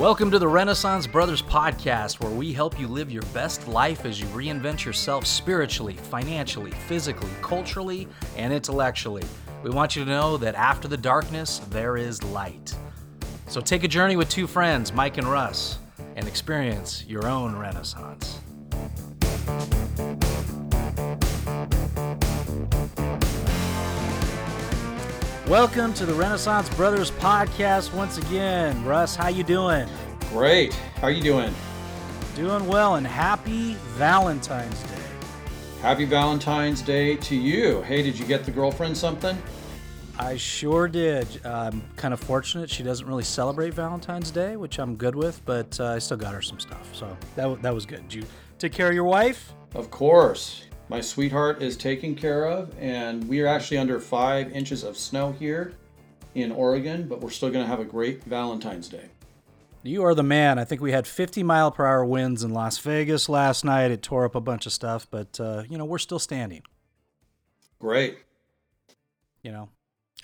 Welcome to the Renaissance Brothers podcast, where we help you live your best life as you reinvent yourself spiritually, financially, physically, culturally, and intellectually. We want you to know that after the darkness, there is light. So take a journey with two friends, Mike and Russ, and experience your own Renaissance. Welcome to the Renaissance Brothers podcast once again. Russ, how you doing? Great. How are you doing? Doing well and happy Valentine's Day. Happy Valentine's Day to you. Hey, did you get the girlfriend something? I sure did. I'm kind of fortunate she doesn't really celebrate Valentine's Day, which I'm good with, but uh, I still got her some stuff. So that, that was good. Did you take care of your wife? Of course. My sweetheart is taken care of, and we are actually under five inches of snow here in Oregon, but we're still going to have a great Valentine's Day. You are the man. I think we had 50 mile per hour winds in Las Vegas last night. It tore up a bunch of stuff, but uh, you know we're still standing. Great. You know,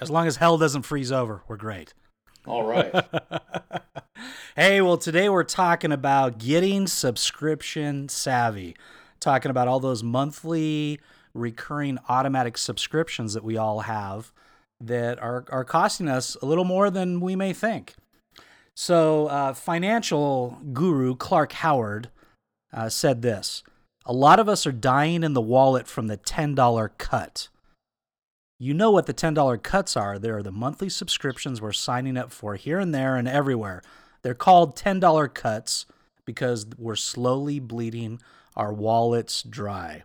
as long as hell doesn't freeze over, we're great. All right. hey, well, today we're talking about getting subscription savvy talking about all those monthly recurring automatic subscriptions that we all have that are, are costing us a little more than we may think. So, uh, financial guru Clark Howard uh, said this A lot of us are dying in the wallet from the $10 cut. You know what the $10 cuts are. They are the monthly subscriptions we're signing up for here and there and everywhere. They're called $10 cuts because we're slowly bleeding our wallets dry.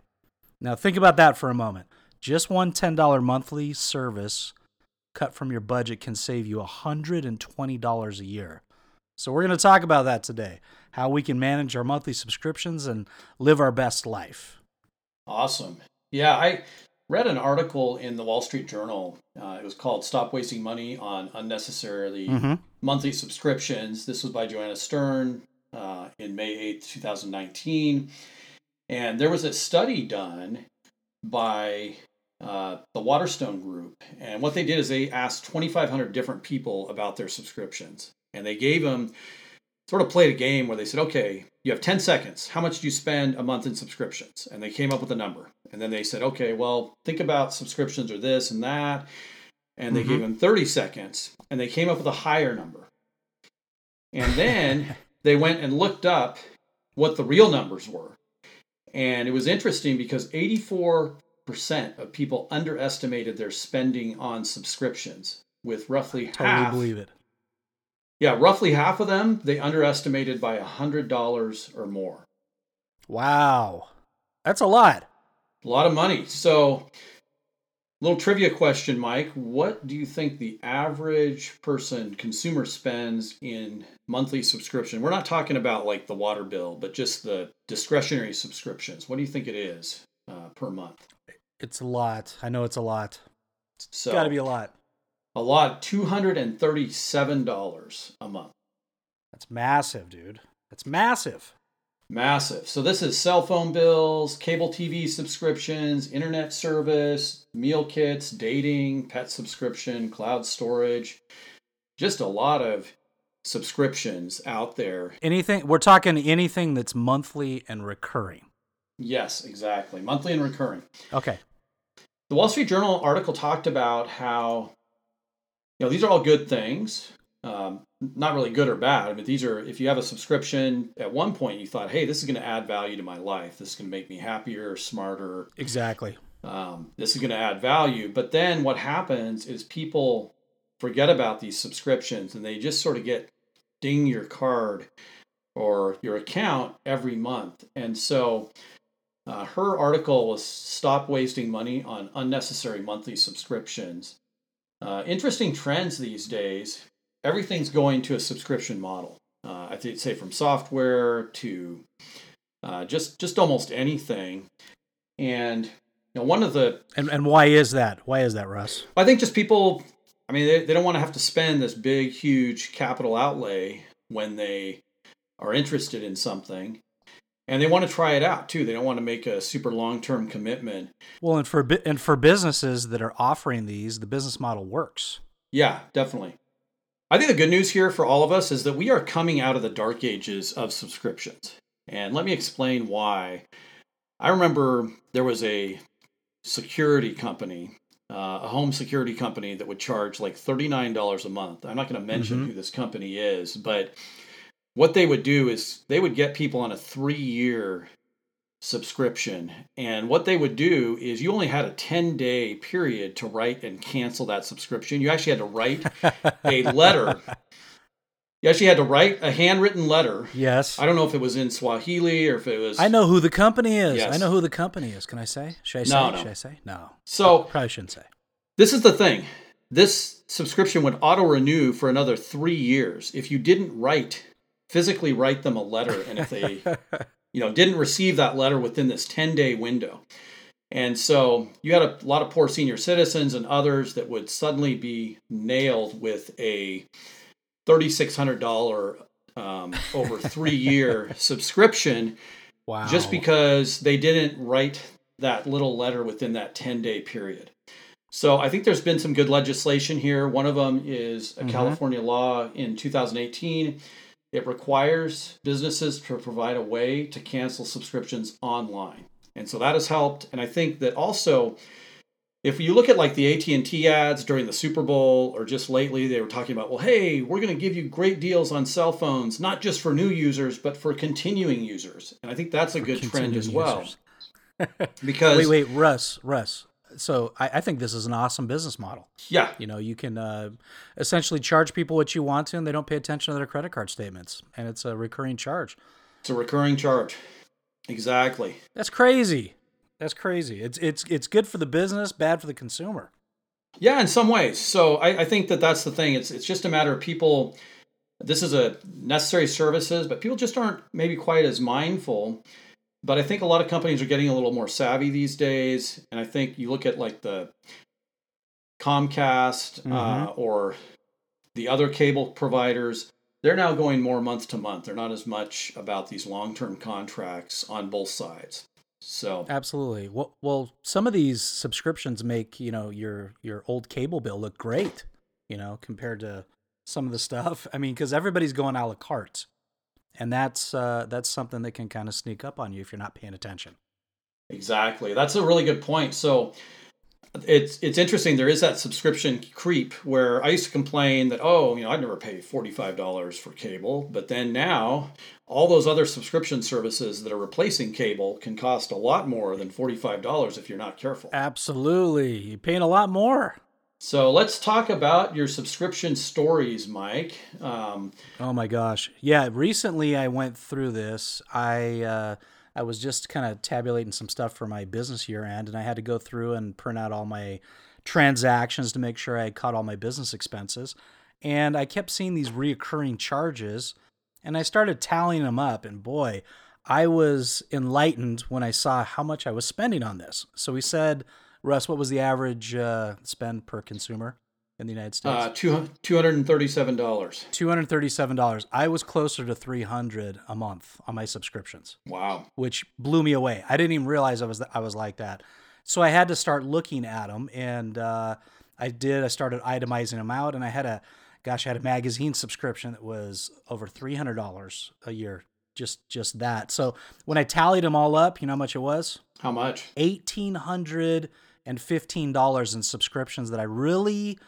Now, think about that for a moment. Just one $10 monthly service cut from your budget can save you $120 a year. So, we're going to talk about that today how we can manage our monthly subscriptions and live our best life. Awesome. Yeah, I read an article in the Wall Street Journal. Uh, it was called Stop Wasting Money on Unnecessarily mm-hmm. Monthly Subscriptions. This was by Joanna Stern uh, in May 8th, 2019. And there was a study done by uh, the Waterstone Group. And what they did is they asked 2,500 different people about their subscriptions. And they gave them sort of played a game where they said, okay, you have 10 seconds. How much do you spend a month in subscriptions? And they came up with a number. And then they said, okay, well, think about subscriptions or this and that. And they mm-hmm. gave them 30 seconds and they came up with a higher number. And then they went and looked up what the real numbers were. And it was interesting because 84% of people underestimated their spending on subscriptions, with roughly totally half. believe it. Yeah, roughly half of them they underestimated by $100 or more. Wow. That's a lot. A lot of money. So, little trivia question, Mike. What do you think the average person, consumer, spends in monthly subscription? We're not talking about like the water bill, but just the discretionary subscriptions. What do you think it is uh, per month? It's a lot. I know it's a lot. It's so, got to be a lot. A lot. Two hundred and thirty-seven dollars a month. That's massive, dude. That's massive. Massive. So this is cell phone bills, cable TV subscriptions, internet service, meal kits, dating, pet subscription, cloud storage. Just a lot of subscriptions out there. Anything we're talking anything that's monthly and recurring. Yes, exactly. Monthly and recurring. Okay. The Wall Street Journal article talked about how you know these are all good things um, not really good or bad. I mean, these are if you have a subscription at one point you thought, hey, this is going to add value to my life. This is going to make me happier, smarter. Exactly. Um, this is going to add value. But then what happens is people forget about these subscriptions and they just sort of get ding your card or your account every month. And so uh, her article was Stop Wasting Money on Unnecessary Monthly Subscriptions. Uh, interesting trends these days everything's going to a subscription model. Uh, I'd say from software to uh, just just almost anything. And you know, one of the and and why is that? Why is that, Russ? I think just people. I mean, they, they don't want to have to spend this big, huge capital outlay when they are interested in something and they want to try it out too. They don't want to make a super long-term commitment. Well, and for and for businesses that are offering these, the business model works. Yeah, definitely. I think the good news here for all of us is that we are coming out of the dark ages of subscriptions. And let me explain why. I remember there was a security company, uh, a home security company that would charge like $39 a month. I'm not going to mention mm-hmm. who this company is, but what they would do is they would get people on a three year subscription. And what they would do is you only had a 10 day period to write and cancel that subscription. You actually had to write a letter. You actually had to write a handwritten letter. Yes. I don't know if it was in Swahili or if it was. I know who the company is. Yes. I know who the company is. Can I say? Should I say? No, no. Should I say? No. So probably shouldn't say. This is the thing. This subscription would auto renew for another three years if you didn't write physically write them a letter, and if they you know, didn't receive that letter within this 10 day window. And so you had a lot of poor senior citizens and others that would suddenly be nailed with a $3,600 um, over three year subscription wow. just because they didn't write that little letter within that 10 day period. So I think there's been some good legislation here. One of them is a mm-hmm. California law in 2018 it requires businesses to provide a way to cancel subscriptions online. And so that has helped. And I think that also, if you look at like the AT&T ads during the Super Bowl or just lately, they were talking about, well, hey, we're going to give you great deals on cell phones, not just for new users, but for continuing users. And I think that's a for good trend as well. because wait, wait, Russ, Russ, so I, I, think this is an awesome business model. Yeah. You know, you can uh, essentially charge people what you want to, and they don't pay attention to their credit card statements, and it's a recurring charge. It's a recurring charge. Exactly. That's crazy. That's crazy. It's it's it's good for the business, bad for the consumer. Yeah, in some ways. So I, I think that that's the thing. It's it's just a matter of people. This is a necessary services, but people just aren't maybe quite as mindful but I think a lot of companies are getting a little more savvy these days. And I think you look at like the Comcast uh, mm-hmm. uh, or the other cable providers, they're now going more month to month. They're not as much about these long term contracts on both sides. So absolutely. Well, well, some of these subscriptions make you know your your old cable bill look great. You know, compared to some of the stuff. I mean, because everybody's going a la carte and that's uh, that's something that can kind of sneak up on you if you're not paying attention. Exactly, that's a really good point. So it's it's interesting. There is that subscription creep where I used to complain that oh, you know, I'd never pay forty five dollars for cable, but then now all those other subscription services that are replacing cable can cost a lot more than forty five dollars if you're not careful. Absolutely, you're paying a lot more. So let's talk about your subscription stories, Mike. Um, oh my gosh, yeah! Recently, I went through this. I uh, I was just kind of tabulating some stuff for my business year end, and I had to go through and print out all my transactions to make sure I caught all my business expenses. And I kept seeing these reoccurring charges, and I started tallying them up. And boy, I was enlightened when I saw how much I was spending on this. So we said Russ, what was the average uh, spend per consumer in the United States? Uh, two hundred and thirty-seven dollars. Two hundred thirty-seven dollars. I was closer to three hundred a month on my subscriptions. Wow, which blew me away. I didn't even realize I was I was like that. So I had to start looking at them, and uh, I did. I started itemizing them out, and I had a gosh, I had a magazine subscription that was over three hundred dollars a year. Just just that. So when I tallied them all up, you know how much it was? How much? Eighteen hundred and $15 in subscriptions that I really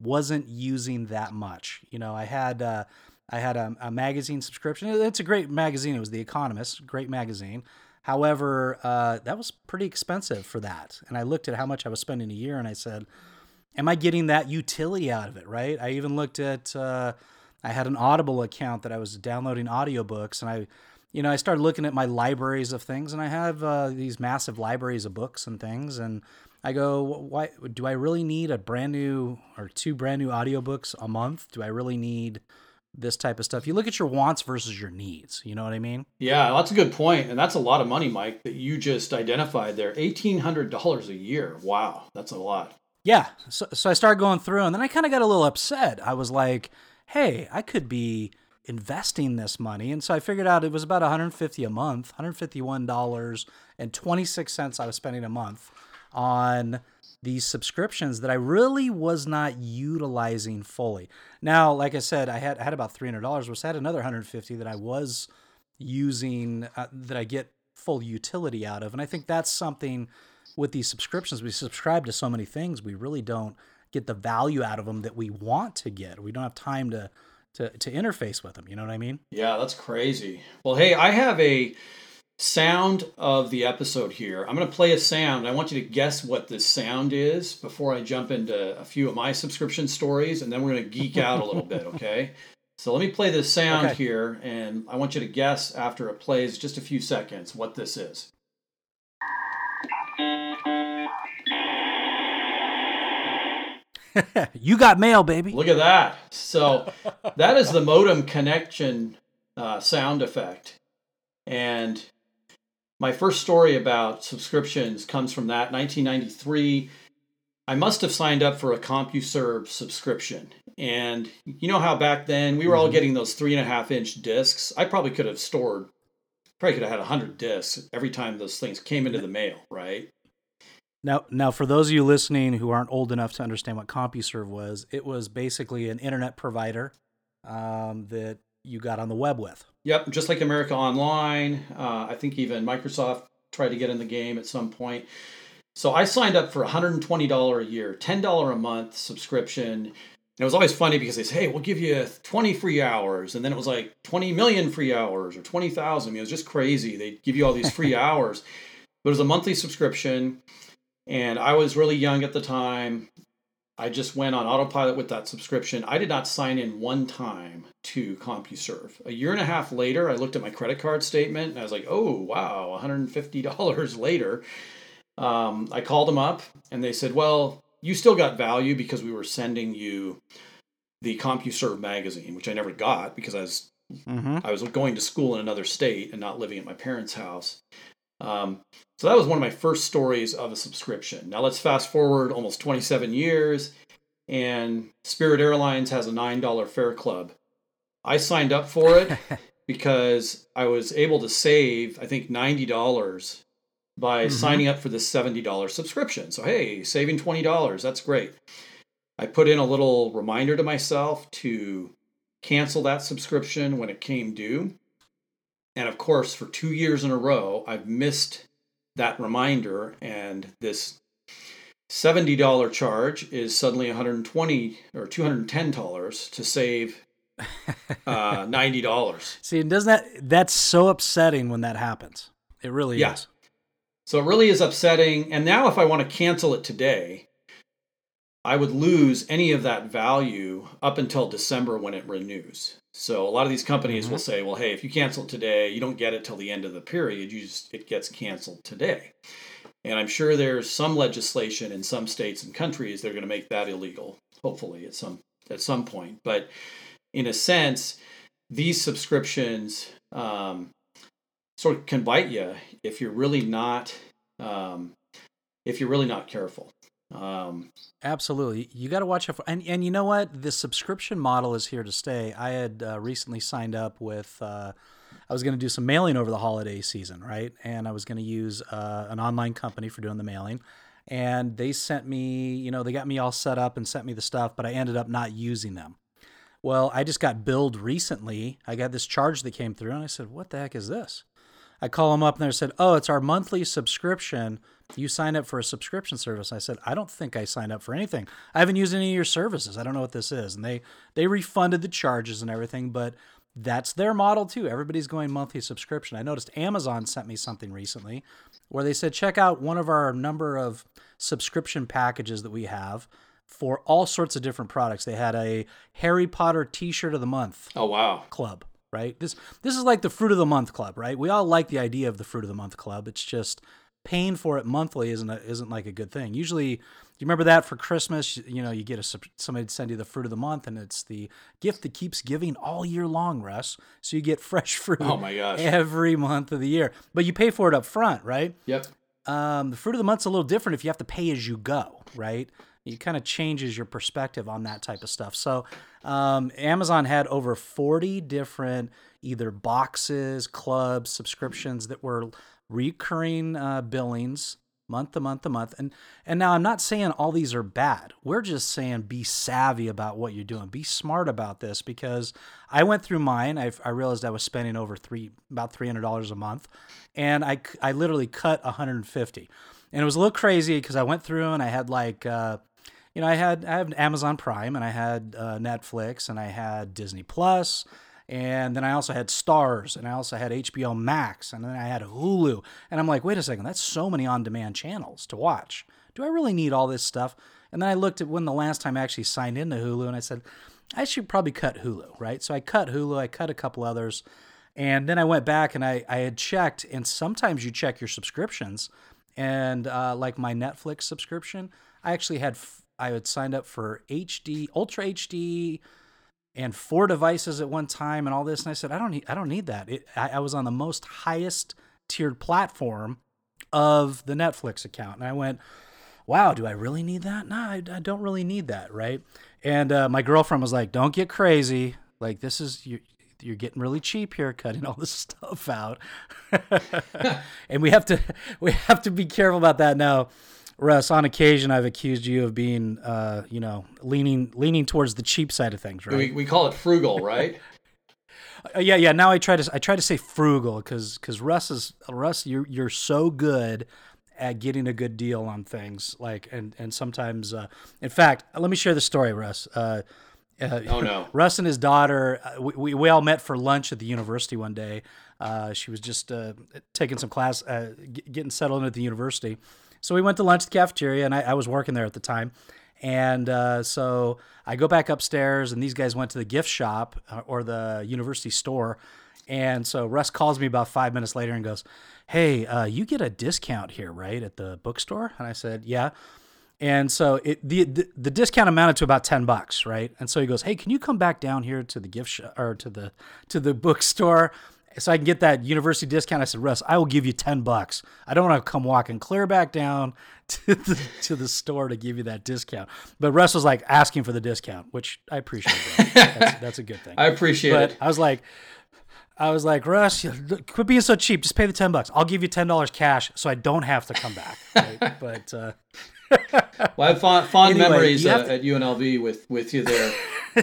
wasn't using that much. You know, I had uh, I had a, a, magazine subscription. It's a great magazine. It was The Economist, great magazine. However, uh, that was pretty expensive for that. And I looked at how much I was spending a year, and I said, "Am I getting that utility out of it?" Right? I even looked at. Uh, I had an Audible account that I was downloading audiobooks, and I you know, I started looking at my libraries of things, and I have uh, these massive libraries of books and things, and I go, why do I really need a brand new or two brand new audiobooks a month? Do I really need this type of stuff? You look at your wants versus your needs. You know what I mean? Yeah, that's a good point, and that's a lot of money, Mike, that you just identified there. Eighteen hundred dollars a year. Wow, that's a lot. Yeah. So, so I started going through, and then I kind of got a little upset. I was like, hey, I could be investing this money. And so I figured out it was about 150 a month, $151 and 26 cents I was spending a month on these subscriptions that I really was not utilizing fully. Now, like I said, I had had about three hundred dollars, which I had another hundred fifty that I was using uh, that I get full utility out of, and I think that's something with these subscriptions. We subscribe to so many things, we really don't get the value out of them that we want to get. We don't have time to to to interface with them. You know what I mean? Yeah, that's crazy. Well, hey, I have a sound of the episode here. I'm going to play a sound. I want you to guess what this sound is before I jump into a few of my subscription stories, and then we're going to geek out a little bit, okay? So let me play this sound okay. here, and I want you to guess after it plays just a few seconds what this is. you got mail, baby. Look at that. So that is the modem connection uh, sound effect. And my first story about subscriptions comes from that 1993. I must have signed up for a CompuServe subscription. And you know how back then we were all mm-hmm. getting those three and a half inch discs? I probably could have stored, probably could have had 100 discs every time those things came into the mail, right? Now, now, for those of you listening who aren't old enough to understand what CompuServe was, it was basically an internet provider um, that you got on the web with. Yep, just like America Online. Uh, I think even Microsoft tried to get in the game at some point. So I signed up for $120 a year, $10 a month subscription. And it was always funny because they say, hey, we'll give you 20 free hours. And then it was like 20 million free hours or 20,000. I mean, it was just crazy. They give you all these free hours. But it was a monthly subscription. And I was really young at the time. I just went on autopilot with that subscription. I did not sign in one time to CompuServe. A year and a half later, I looked at my credit card statement and I was like, oh, wow, $150 later. Um, I called them up and they said, well, you still got value because we were sending you the CompuServe magazine, which I never got because I was mm-hmm. I was going to school in another state and not living at my parents' house. Um, so that was one of my first stories of a subscription. Now let's fast forward almost 27 years, and Spirit Airlines has a $9 fare club. I signed up for it because I was able to save, I think, $90 by mm-hmm. signing up for this $70 subscription. So, hey, saving $20, that's great. I put in a little reminder to myself to cancel that subscription when it came due. And of course, for two years in a row, I've missed that reminder, and this $70 charge is suddenly 120 or $210 to save uh, $90. See, and doesn't that that's so upsetting when that happens. It really yeah. is. So it really is upsetting. And now if I want to cancel it today, I would lose any of that value up until December when it renews. So a lot of these companies mm-hmm. will say, well, hey, if you cancel today, you don't get it till the end of the period. You just it gets canceled today. And I'm sure there's some legislation in some states and countries that are going to make that illegal, hopefully at some at some point. But in a sense, these subscriptions um, sort of can bite you if you're really not um, if you're really not careful. Um, Absolutely, you got to watch out for, and and you know what, the subscription model is here to stay. I had uh, recently signed up with. Uh, I was going to do some mailing over the holiday season, right? And I was going to use uh, an online company for doing the mailing. And they sent me, you know, they got me all set up and sent me the stuff, but I ended up not using them. Well, I just got billed recently. I got this charge that came through, and I said, What the heck is this? I call them up and they said, "Oh, it's our monthly subscription. You signed up for a subscription service." I said, "I don't think I signed up for anything. I haven't used any of your services. I don't know what this is." And they they refunded the charges and everything, but that's their model too. Everybody's going monthly subscription. I noticed Amazon sent me something recently where they said, "Check out one of our number of subscription packages that we have." For all sorts of different products, they had a Harry Potter T-shirt of the month. Oh wow! Club right? This this is like the fruit of the month club, right? We all like the idea of the fruit of the month club. It's just paying for it monthly isn't a, isn't like a good thing. Usually, you remember that for Christmas, you know, you get a somebody send you the fruit of the month, and it's the gift that keeps giving all year long, Russ. So you get fresh fruit. Oh my gosh! Every month of the year, but you pay for it up front, right? Yep. Um, the fruit of the month's a little different if you have to pay as you go, right? it kind of changes your perspective on that type of stuff. So, um, Amazon had over 40 different either boxes, clubs, subscriptions that were recurring uh, billings month to month to month. And and now I'm not saying all these are bad. We're just saying be savvy about what you're doing. Be smart about this because I went through mine. I, I realized I was spending over three about three hundred dollars a month, and I I literally cut 150. And it was a little crazy because I went through and I had like. Uh, you know, I had I have Amazon Prime and I had uh, Netflix and I had Disney Plus and then I also had Starz, and I also had HBO Max, and then I had Hulu. And I'm like, wait a second, that's so many on demand channels to watch. Do I really need all this stuff? And then I looked at when the last time I actually signed into Hulu, and I said, I should probably cut Hulu, right? So I cut Hulu, I cut a couple others. And then I went back and I, I had checked, and sometimes you check your subscriptions. And uh, like my Netflix subscription, I actually had, I had signed up for HD, Ultra HD, and four devices at one time and all this. And I said, I don't need, I don't need that. It, I, I, was on the most highest tiered platform of the Netflix account. And I went, wow, do I really need that? No, I, I don't really need that. Right. And uh, my girlfriend was like, don't get crazy. Like this is, you, you're getting really cheap here cutting all this stuff out. and we have to, we have to be careful about that now. Russ, on occasion, I've accused you of being, uh, you know, leaning leaning towards the cheap side of things, right? We, we call it frugal, right? uh, yeah, yeah. Now I try to I try to say frugal because because Russ is Russ, you're you're so good at getting a good deal on things, like and and sometimes, uh, in fact, let me share the story, Russ. Uh, uh, oh no! Russ and his daughter, uh, we, we, we all met for lunch at the university one day. Uh, she was just uh, taking some class, uh, g- getting settled in at the university, so we went to lunch at the cafeteria, and I, I was working there at the time. And uh, so I go back upstairs, and these guys went to the gift shop uh, or the university store. And so Russ calls me about five minutes later and goes, Hey, uh, you get a discount here, right, at the bookstore? And I said, Yeah. And so it the, the, the discount amounted to about ten bucks, right? And so he goes, "Hey, can you come back down here to the gift or to the to the bookstore so I can get that university discount. I said, Russ, I will give you 10 bucks. I don't want to come walking clear back down to the, to the store to give you that discount. But Russ was like asking for the discount, which I appreciate. That's, that's, a good thing. I appreciate but it. I was like, I was like, Russ, quit being so cheap. Just pay the 10 bucks. I'll give you $10 cash so I don't have to come back. Right? but, uh, well, I have fond, fond anyway, memories uh, to... at UNLV with, with you there.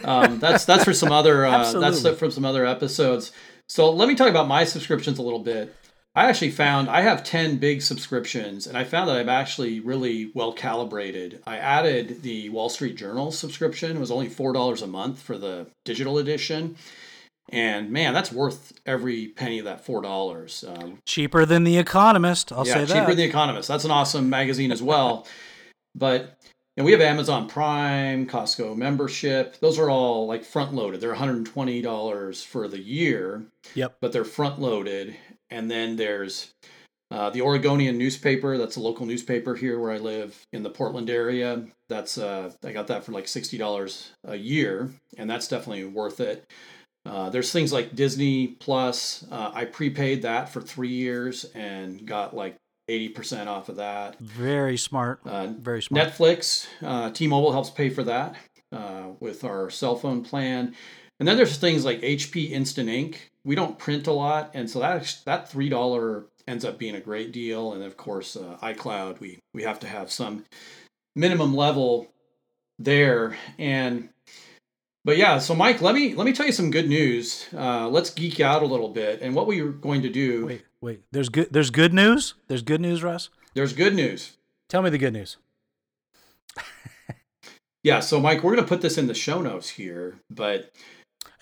Um, that's, that's for some other, uh, that's from some other episodes. So let me talk about my subscriptions a little bit. I actually found I have 10 big subscriptions, and I found that I'm actually really well calibrated. I added the Wall Street Journal subscription, it was only $4 a month for the digital edition. And man, that's worth every penny of that $4. Um, cheaper than The Economist, I'll yeah, say that. Cheaper than The Economist. That's an awesome magazine as well. but and we have Amazon Prime, Costco membership. Those are all like front loaded. They're $120 for the year. Yep. But they're front loaded. And then there's uh, the Oregonian newspaper. That's a local newspaper here where I live in the Portland area. That's uh, I got that for like sixty dollars a year, and that's definitely worth it. Uh, there's things like Disney Plus. Uh, I prepaid that for three years and got like 80% off of that. Very smart. Uh, Very smart. Netflix, uh, T Mobile helps pay for that uh, with our cell phone plan. And then there's things like HP Instant Ink. We don't print a lot, and so that that three dollar ends up being a great deal. And of course, uh, iCloud, we we have to have some minimum level there. And but yeah, so Mike, let me let me tell you some good news. Uh, let's geek out a little bit, and what we are going to do. Wait, wait. There's good. There's good news. There's good news, Russ. There's good news. Tell me the good news. yeah. So Mike, we're going to put this in the show notes here, but.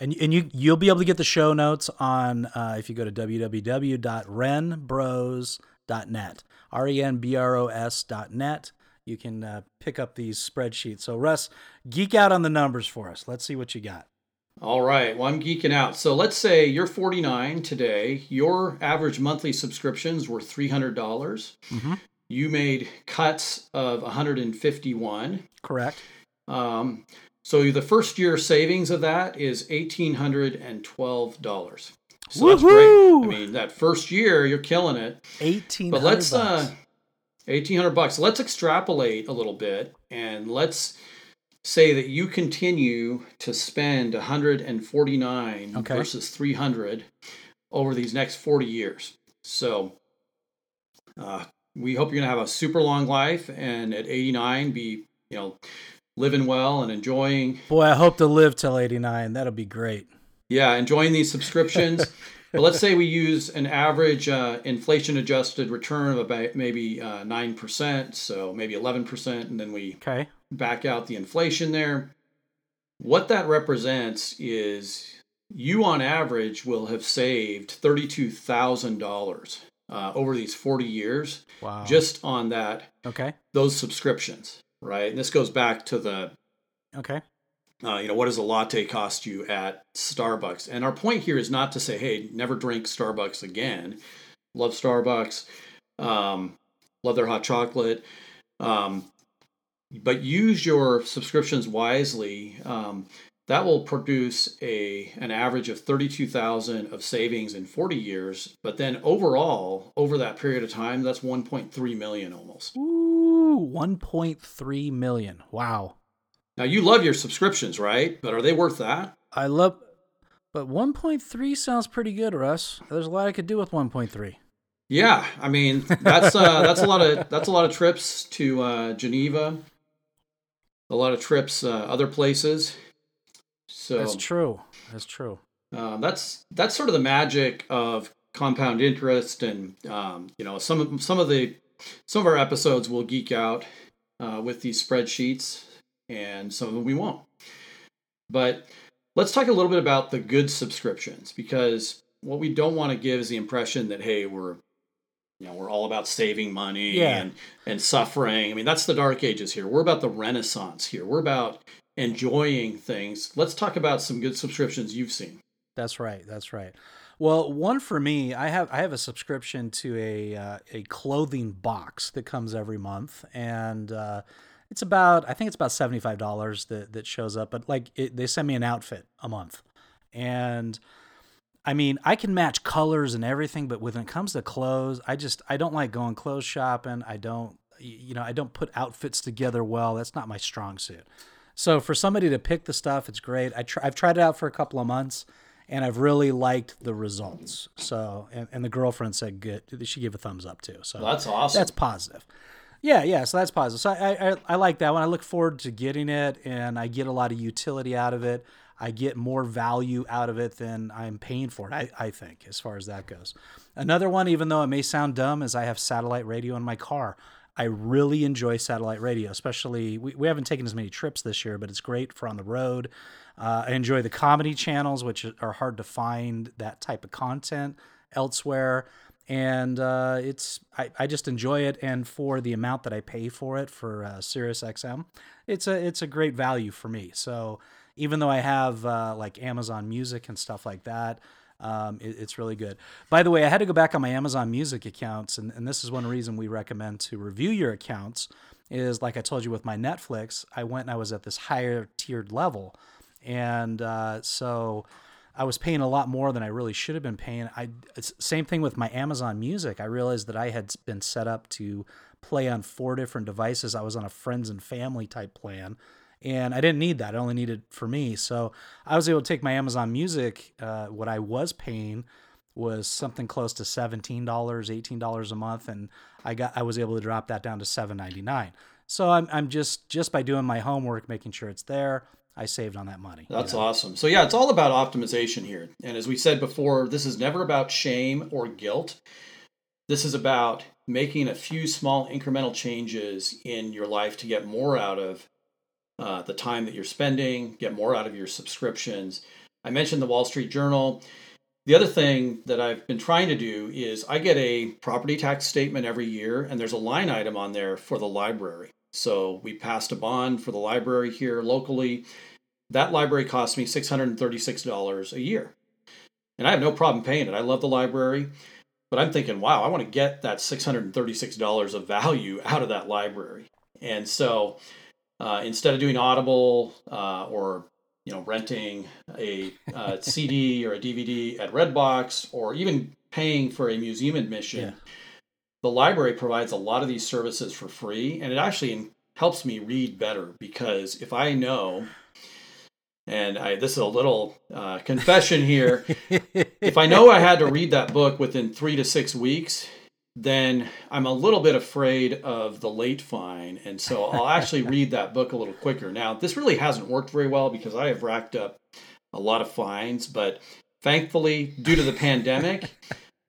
And, and you you'll be able to get the show notes on uh, if you go to www.renbros.net r e n b r o s dot net you can uh, pick up these spreadsheets. So, Russ, geek out on the numbers for us. Let's see what you got. All right. Well, I'm geeking out. So let's say you're 49 today. Your average monthly subscriptions were $300. Mm-hmm. You made cuts of 151. Correct. Um, so the first year savings of that is $1,812. So Woo-hoo! that's great. I mean, that first year you're killing it. 18 But let's uh, 1800 bucks. Let's extrapolate a little bit and let's say that you continue to spend 149 okay. versus 300 over these next 40 years. So uh, we hope you're going to have a super long life and at 89 be, you know, living well and enjoying. Boy, I hope to live till 89. That'll be great. Yeah, enjoying these subscriptions. but let's say we use an average uh, inflation adjusted return of about maybe uh, 9%, so maybe 11%, and then we okay. back out the inflation there. What that represents is you on average will have saved $32,000 uh, over these 40 years wow. just on that okay those subscriptions right and this goes back to the okay uh, you know what does a latte cost you at starbucks? And our point here is not to say hey never drink starbucks again. Love starbucks. Um, love their hot chocolate. Um, but use your subscriptions wisely. Um, that will produce a an average of 32,000 of savings in 40 years. But then overall over that period of time that's 1.3 million almost. Ooh 1.3 million. Wow now you love your subscriptions right? But are they worth that? I love but 1.3 sounds pretty good russ. There's a lot i could do with 1.3 yeah i mean that's uh that's a lot of that's a lot of trips to uh geneva a lot of trips uh, other places. So that's true. That's true. Uh, that's that's sort of the magic of compound interest, and um, you know some of some of the some of our episodes will geek out uh, with these spreadsheets, and some of them we won't. But let's talk a little bit about the good subscriptions because what we don't want to give is the impression that hey we're you know we're all about saving money yeah. and and suffering. I mean that's the dark ages here. We're about the renaissance here. We're about enjoying things. Let's talk about some good subscriptions you've seen. That's right. That's right. Well, one for me, I have I have a subscription to a uh, a clothing box that comes every month, and uh, it's about I think it's about seventy five dollars that that shows up. But like it, they send me an outfit a month, and I mean I can match colors and everything, but when it comes to clothes, I just I don't like going clothes shopping. I don't you know I don't put outfits together well. That's not my strong suit. So for somebody to pick the stuff, it's great. I try, I've tried it out for a couple of months, and I've really liked the results. So and, and the girlfriend said good. She gave a thumbs up too. So well, that's awesome. That's positive. Yeah, yeah. So that's positive. So I, I I like that one. I look forward to getting it, and I get a lot of utility out of it. I get more value out of it than I'm paying for it. I, I think, as far as that goes. Another one, even though it may sound dumb, is I have satellite radio in my car. I really enjoy satellite radio, especially we, we haven't taken as many trips this year, but it's great for on the road. Uh, I enjoy the comedy channels, which are hard to find that type of content elsewhere. And uh, it's I, I just enjoy it, and for the amount that I pay for it for uh, Sirius XM, it's a it's a great value for me. So even though I have uh, like Amazon Music and stuff like that, um, it, it's really good. By the way, I had to go back on my Amazon Music accounts, and, and this is one reason we recommend to review your accounts. Is like I told you with my Netflix, I went and I was at this higher tiered level, and uh, so I was paying a lot more than I really should have been paying. I same thing with my Amazon Music. I realized that I had been set up to play on four different devices. I was on a friends and family type plan and I didn't need that. I only needed for me. So I was able to take my Amazon Music. Uh, what I was paying was something close to seventeen dollars, eighteen dollars a month, and I got I was able to drop that down to seven ninety nine. So I'm I'm just just by doing my homework, making sure it's there. I saved on that money. That's you know? awesome. So yeah, it's all about optimization here. And as we said before, this is never about shame or guilt. This is about making a few small incremental changes in your life to get more out of uh, the time that you're spending, get more out of your subscriptions. I mentioned the Wall Street Journal. The other thing that I've been trying to do is I get a property tax statement every year, and there's a line item on there for the library. So we passed a bond for the library here locally. That library cost me $636 a year. And I have no problem paying it. I love the library. But I'm thinking, wow, I want to get that $636 of value out of that library. And so uh, instead of doing Audible uh, or you know renting a, a CD or a DVD at Redbox or even paying for a museum admission, yeah. the library provides a lot of these services for free, and it actually helps me read better because if I know. And I, this is a little uh, confession here. if I know I had to read that book within three to six weeks, then I'm a little bit afraid of the late fine. And so I'll actually read that book a little quicker. Now, this really hasn't worked very well because I have racked up a lot of fines, but thankfully, due to the pandemic,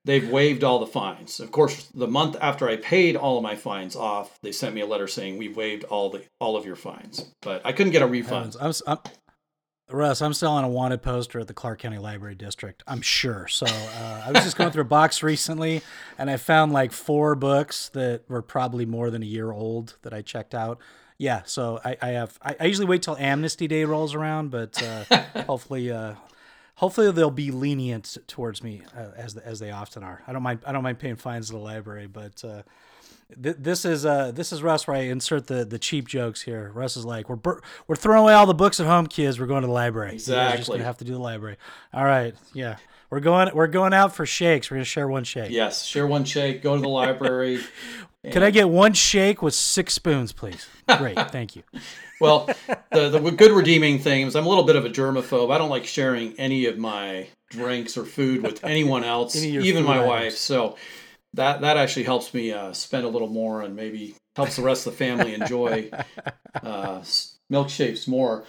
they've waived all the fines. Of course, the month after I paid all of my fines off, they sent me a letter saying we've waived all the all of your fines. But I couldn't get a refund. I'm, I'm, Russ, I'm still on a wanted poster at the Clark County Library District. I'm sure. So uh, I was just going through a box recently, and I found like four books that were probably more than a year old that I checked out. Yeah, so I, I have. I, I, usually wait till Amnesty Day rolls around, but uh, hopefully, uh, hopefully they'll be lenient towards me uh, as as they often are. I don't mind. I don't mind paying fines to the library, but this is uh this is Russ where I insert the the cheap jokes here. Russ is like, we're we're throwing away all the books at home, kids. We're going to the library. Exactly. We're just gonna have to do the library. All right. Yeah. We're going we're going out for shakes. We're gonna share one shake. Yes, share one shake. Go to the library. Can I get one shake with six spoons, please? Great, thank you. well, the the good redeeming thing is I'm a little bit of a germaphobe. I don't like sharing any of my drinks or food with anyone else, even my items. wife. So that that actually helps me uh, spend a little more and maybe helps the rest of the family enjoy uh, milkshakes more.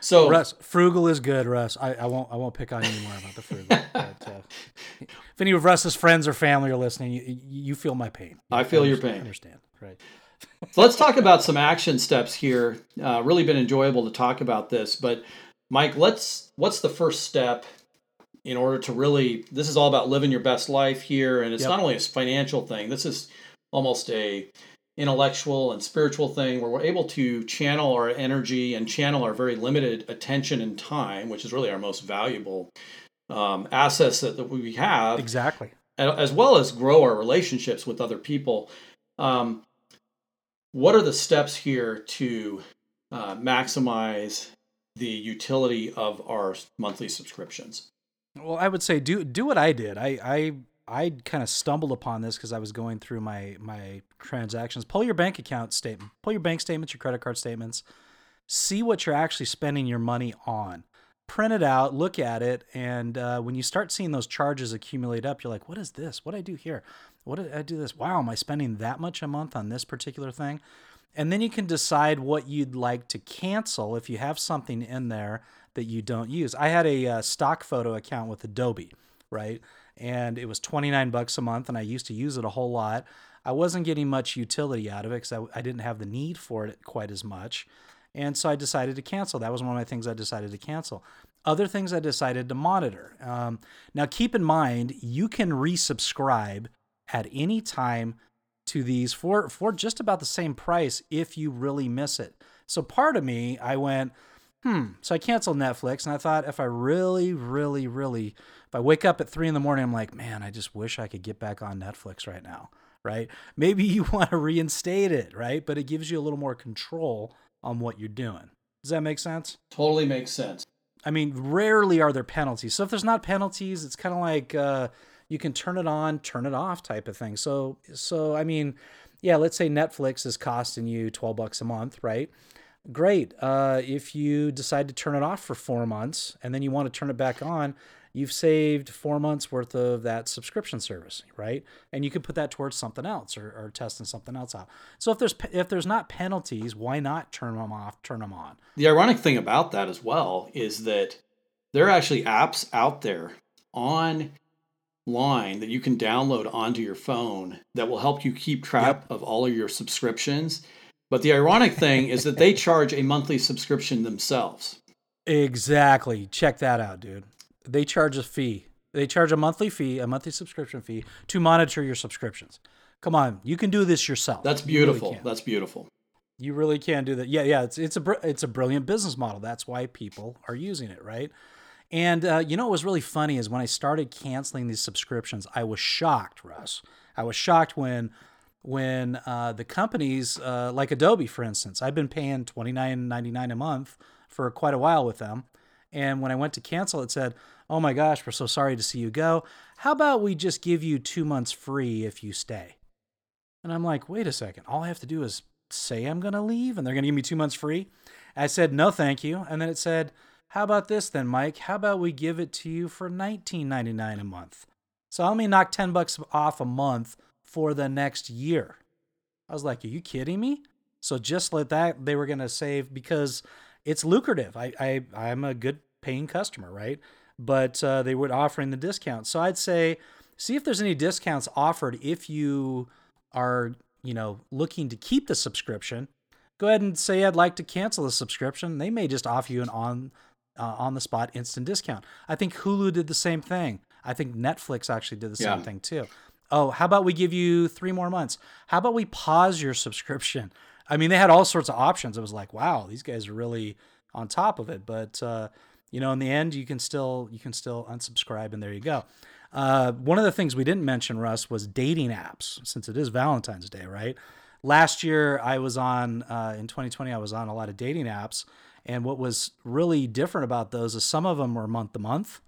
So Russ, frugal is good, Russ. I, I won't I won't pick on you anymore about the frugal. but, uh, if any of Russ's friends or family are listening, you, you feel my pain. I feel your pain. Understand, right? so let's talk about some action steps here. Uh, really been enjoyable to talk about this, but Mike, let's what's the first step in order to really this is all about living your best life here and it's yep. not only a financial thing this is almost a intellectual and spiritual thing where we're able to channel our energy and channel our very limited attention and time which is really our most valuable um, assets that, that we have. Exactly. As well as grow our relationships with other people. Um, what are the steps here to uh, maximize the utility of our monthly subscriptions well, I would say do do what I did. I I I kind of stumbled upon this because I was going through my my transactions. Pull your bank account statement, pull your bank statements, your credit card statements, see what you're actually spending your money on. Print it out, look at it, and uh, when you start seeing those charges accumulate up, you're like, "What is this? What I do here? What did I do this? Wow, am I spending that much a month on this particular thing?" And then you can decide what you'd like to cancel if you have something in there that you don't use. I had a uh, stock photo account with Adobe, right? And it was 29 bucks a month, and I used to use it a whole lot. I wasn't getting much utility out of it because I, I didn't have the need for it quite as much. And so I decided to cancel. That was one of my things I decided to cancel. Other things I decided to monitor. Um, now, keep in mind, you can resubscribe at any time to these for, for just about the same price if you really miss it. So, part of me, I went, hmm. So I canceled Netflix and I thought if I really, really, really, if I wake up at three in the morning, I'm like, man, I just wish I could get back on Netflix right now. Right. Maybe you want to reinstate it. Right. But it gives you a little more control on what you're doing. Does that make sense? Totally makes sense. I mean, rarely are there penalties. So if there's not penalties, it's kind of like uh, you can turn it on, turn it off type of thing. So, so I mean, yeah, let's say Netflix is costing you 12 bucks a month, right? Great. Uh, if you decide to turn it off for four months and then you want to turn it back on, you've saved four months worth of that subscription service, right? And you can put that towards something else or, or testing something else out. So if there's if there's not penalties, why not turn them off, turn them on? The ironic thing about that as well is that there are actually apps out there on line that you can download onto your phone that will help you keep track yep. of all of your subscriptions but the ironic thing is that they charge a monthly subscription themselves. Exactly. Check that out, dude. They charge a fee. They charge a monthly fee, a monthly subscription fee to monitor your subscriptions. Come on, you can do this yourself. That's beautiful. Really That's beautiful. You really can do that. Yeah, yeah. It's it's a it's a brilliant business model. That's why people are using it, right? And uh, you know what was really funny is when I started canceling these subscriptions, I was shocked, Russ. I was shocked when when uh, the companies uh, like Adobe, for instance, I've been paying twenty nine ninety nine a month for quite a while with them, and when I went to cancel, it said, "Oh my gosh, we're so sorry to see you go. How about we just give you two months free if you stay?" And I'm like, "Wait a second. All I have to do is say I'm going to leave, and they're going to give me two months free." I said, "No, thank you." And then it said, "How about this then, Mike? How about we give it to you for nineteen ninety nine a month?" So I'll only knock ten bucks off a month for the next year. I was like, are you kidding me? So just like that they were going to save because it's lucrative. I, I I'm a good paying customer, right? But uh, they were offering the discount. So I'd say see if there's any discounts offered if you are you know looking to keep the subscription. Go ahead and say I'd like to cancel the subscription. They may just offer you an on uh, on the spot instant discount. I think Hulu did the same thing. I think Netflix actually did the yeah. same thing too. Oh, how about we give you three more months? How about we pause your subscription? I mean, they had all sorts of options. It was like, wow, these guys are really on top of it. But uh, you know, in the end, you can still you can still unsubscribe, and there you go. Uh, one of the things we didn't mention, Russ, was dating apps, since it is Valentine's Day, right? Last year, I was on uh, in 2020. I was on a lot of dating apps, and what was really different about those is some of them were month to month,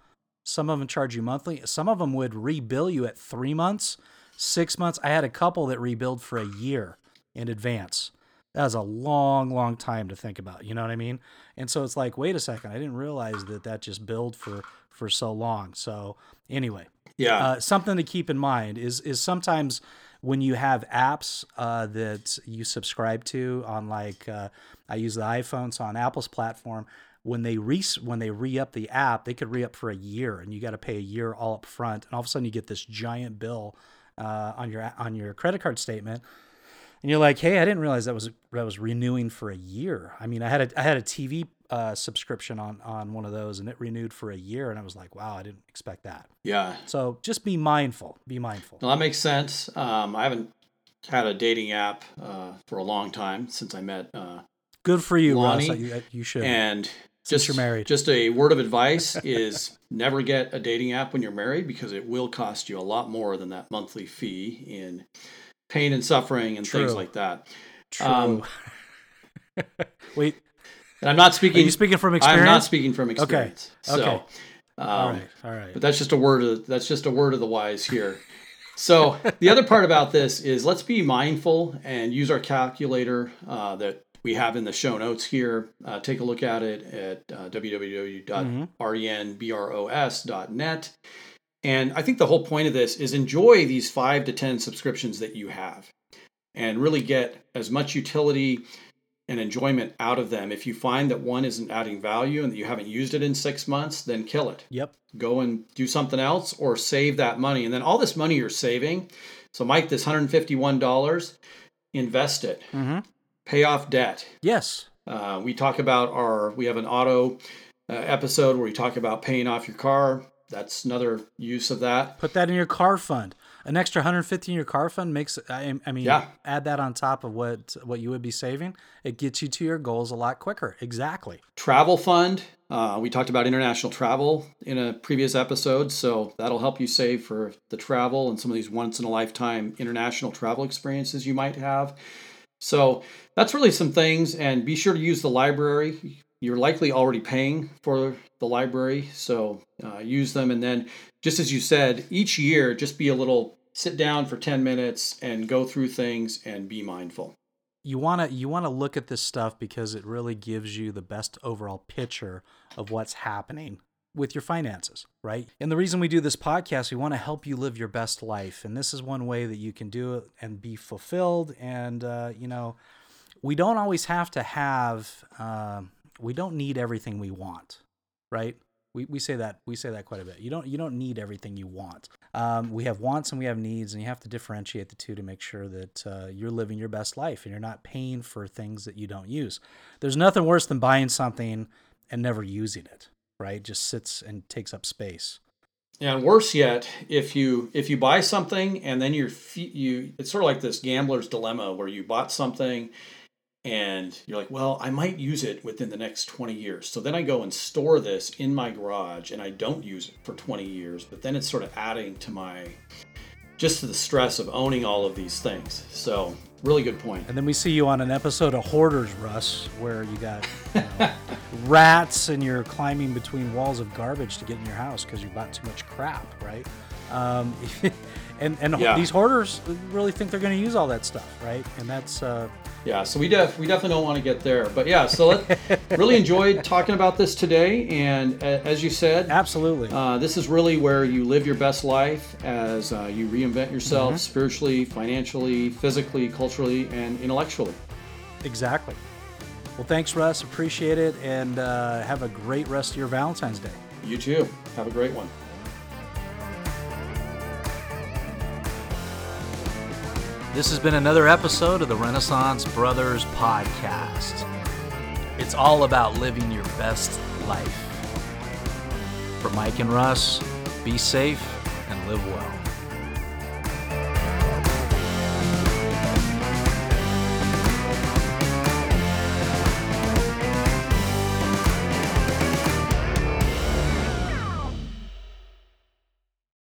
some of them charge you monthly, some of them would rebill you at three months, six months. I had a couple that rebilled for a year in advance. That was a long, long time to think about. You know what I mean? And so it's like, wait a second, I didn't realize that that just billed for for so long. So anyway, yeah, uh, something to keep in mind is is sometimes when you have apps uh, that you subscribe to on like uh, I use the iPhone, so on Apple's platform, when they re when they re up the app, they could re up for a year, and you got to pay a year all up front, and all of a sudden you get this giant bill uh, on your on your credit card statement, and you're like, hey, I didn't realize that was that was renewing for a year. I mean, I had a I had a TV uh, subscription on on one of those, and it renewed for a year, and I was like, wow, I didn't expect that. Yeah. So just be mindful. Be mindful. Well, that makes sense. Um, I haven't had a dating app uh, for a long time since I met. Uh, Good for you, Lonnie. Russ. You, you should. And just you're married. Just a word of advice is never get a dating app when you're married because it will cost you a lot more than that monthly fee in pain and suffering and True. things like that. True. Um, Wait, and I'm not speaking. Are you speaking from experience? I'm not speaking from experience. Okay. So, okay. Um, all right. All right. But that's just a word of that's just a word of the wise here. So the other part about this is let's be mindful and use our calculator uh, that we have in the show notes here. Uh, take a look at it at uh, www.renbros.net. And I think the whole point of this is enjoy these five to 10 subscriptions that you have and really get as much utility and enjoyment out of them. If you find that one isn't adding value and that you haven't used it in six months, then kill it. Yep. Go and do something else or save that money. And then all this money you're saving. So, Mike, this $151, invest it. Mm-hmm. Pay off debt. Yes. Uh, we talk about our, we have an auto uh, episode where we talk about paying off your car. That's another use of that. Put that in your car fund an extra 150 in your car fund makes I, I mean yeah. add that on top of what what you would be saving it gets you to your goals a lot quicker exactly travel fund uh, we talked about international travel in a previous episode so that'll help you save for the travel and some of these once in a lifetime international travel experiences you might have so that's really some things and be sure to use the library. You're likely already paying for the library so uh, use them. And then just as you said, each year, just be a little sit down for 10 minutes and go through things and be mindful. You want to you want to look at this stuff because it really gives you the best overall picture of what's happening with your finances, right? And the reason we do this podcast, we want to help you live your best life, and this is one way that you can do it and be fulfilled. And uh, you know, we don't always have to have. Uh, we don't need everything we want, right? We, we say that we say that quite a bit. You don't you don't need everything you want. Um, we have wants and we have needs, and you have to differentiate the two to make sure that uh, you're living your best life and you're not paying for things that you don't use. There's nothing worse than buying something and never using it. Right, just sits and takes up space. And worse yet, if you if you buy something and then you're you, it's sort of like this gambler's dilemma where you bought something and you're like, well, I might use it within the next 20 years. So then I go and store this in my garage and I don't use it for 20 years, but then it's sort of adding to my just to the stress of owning all of these things. So, really good point. And then we see you on an episode of Hoarders, Russ, where you got you know, rats and you're climbing between walls of garbage to get in your house because you bought too much crap, right? Um, and and Yeah. these hoarders really think they're going to use all that stuff, right? And that's uh, Yeah, so we def we definitely don't want to get there, but yeah. So let, really enjoyed talking about this today, and as you said, absolutely uh, this is really where you live your best life as uh, you reinvent yourself Mm-hmm. spiritually, financially, physically, culturally, and intellectually. exactly. Well, thanks, Russ. Appreciate it, and uh, have a great rest of your Valentine's Day. You too. Have a great one. This has been another episode of the Renaissance Brothers podcast. It's all about living your best life. For Mike and Russ, be safe and live well.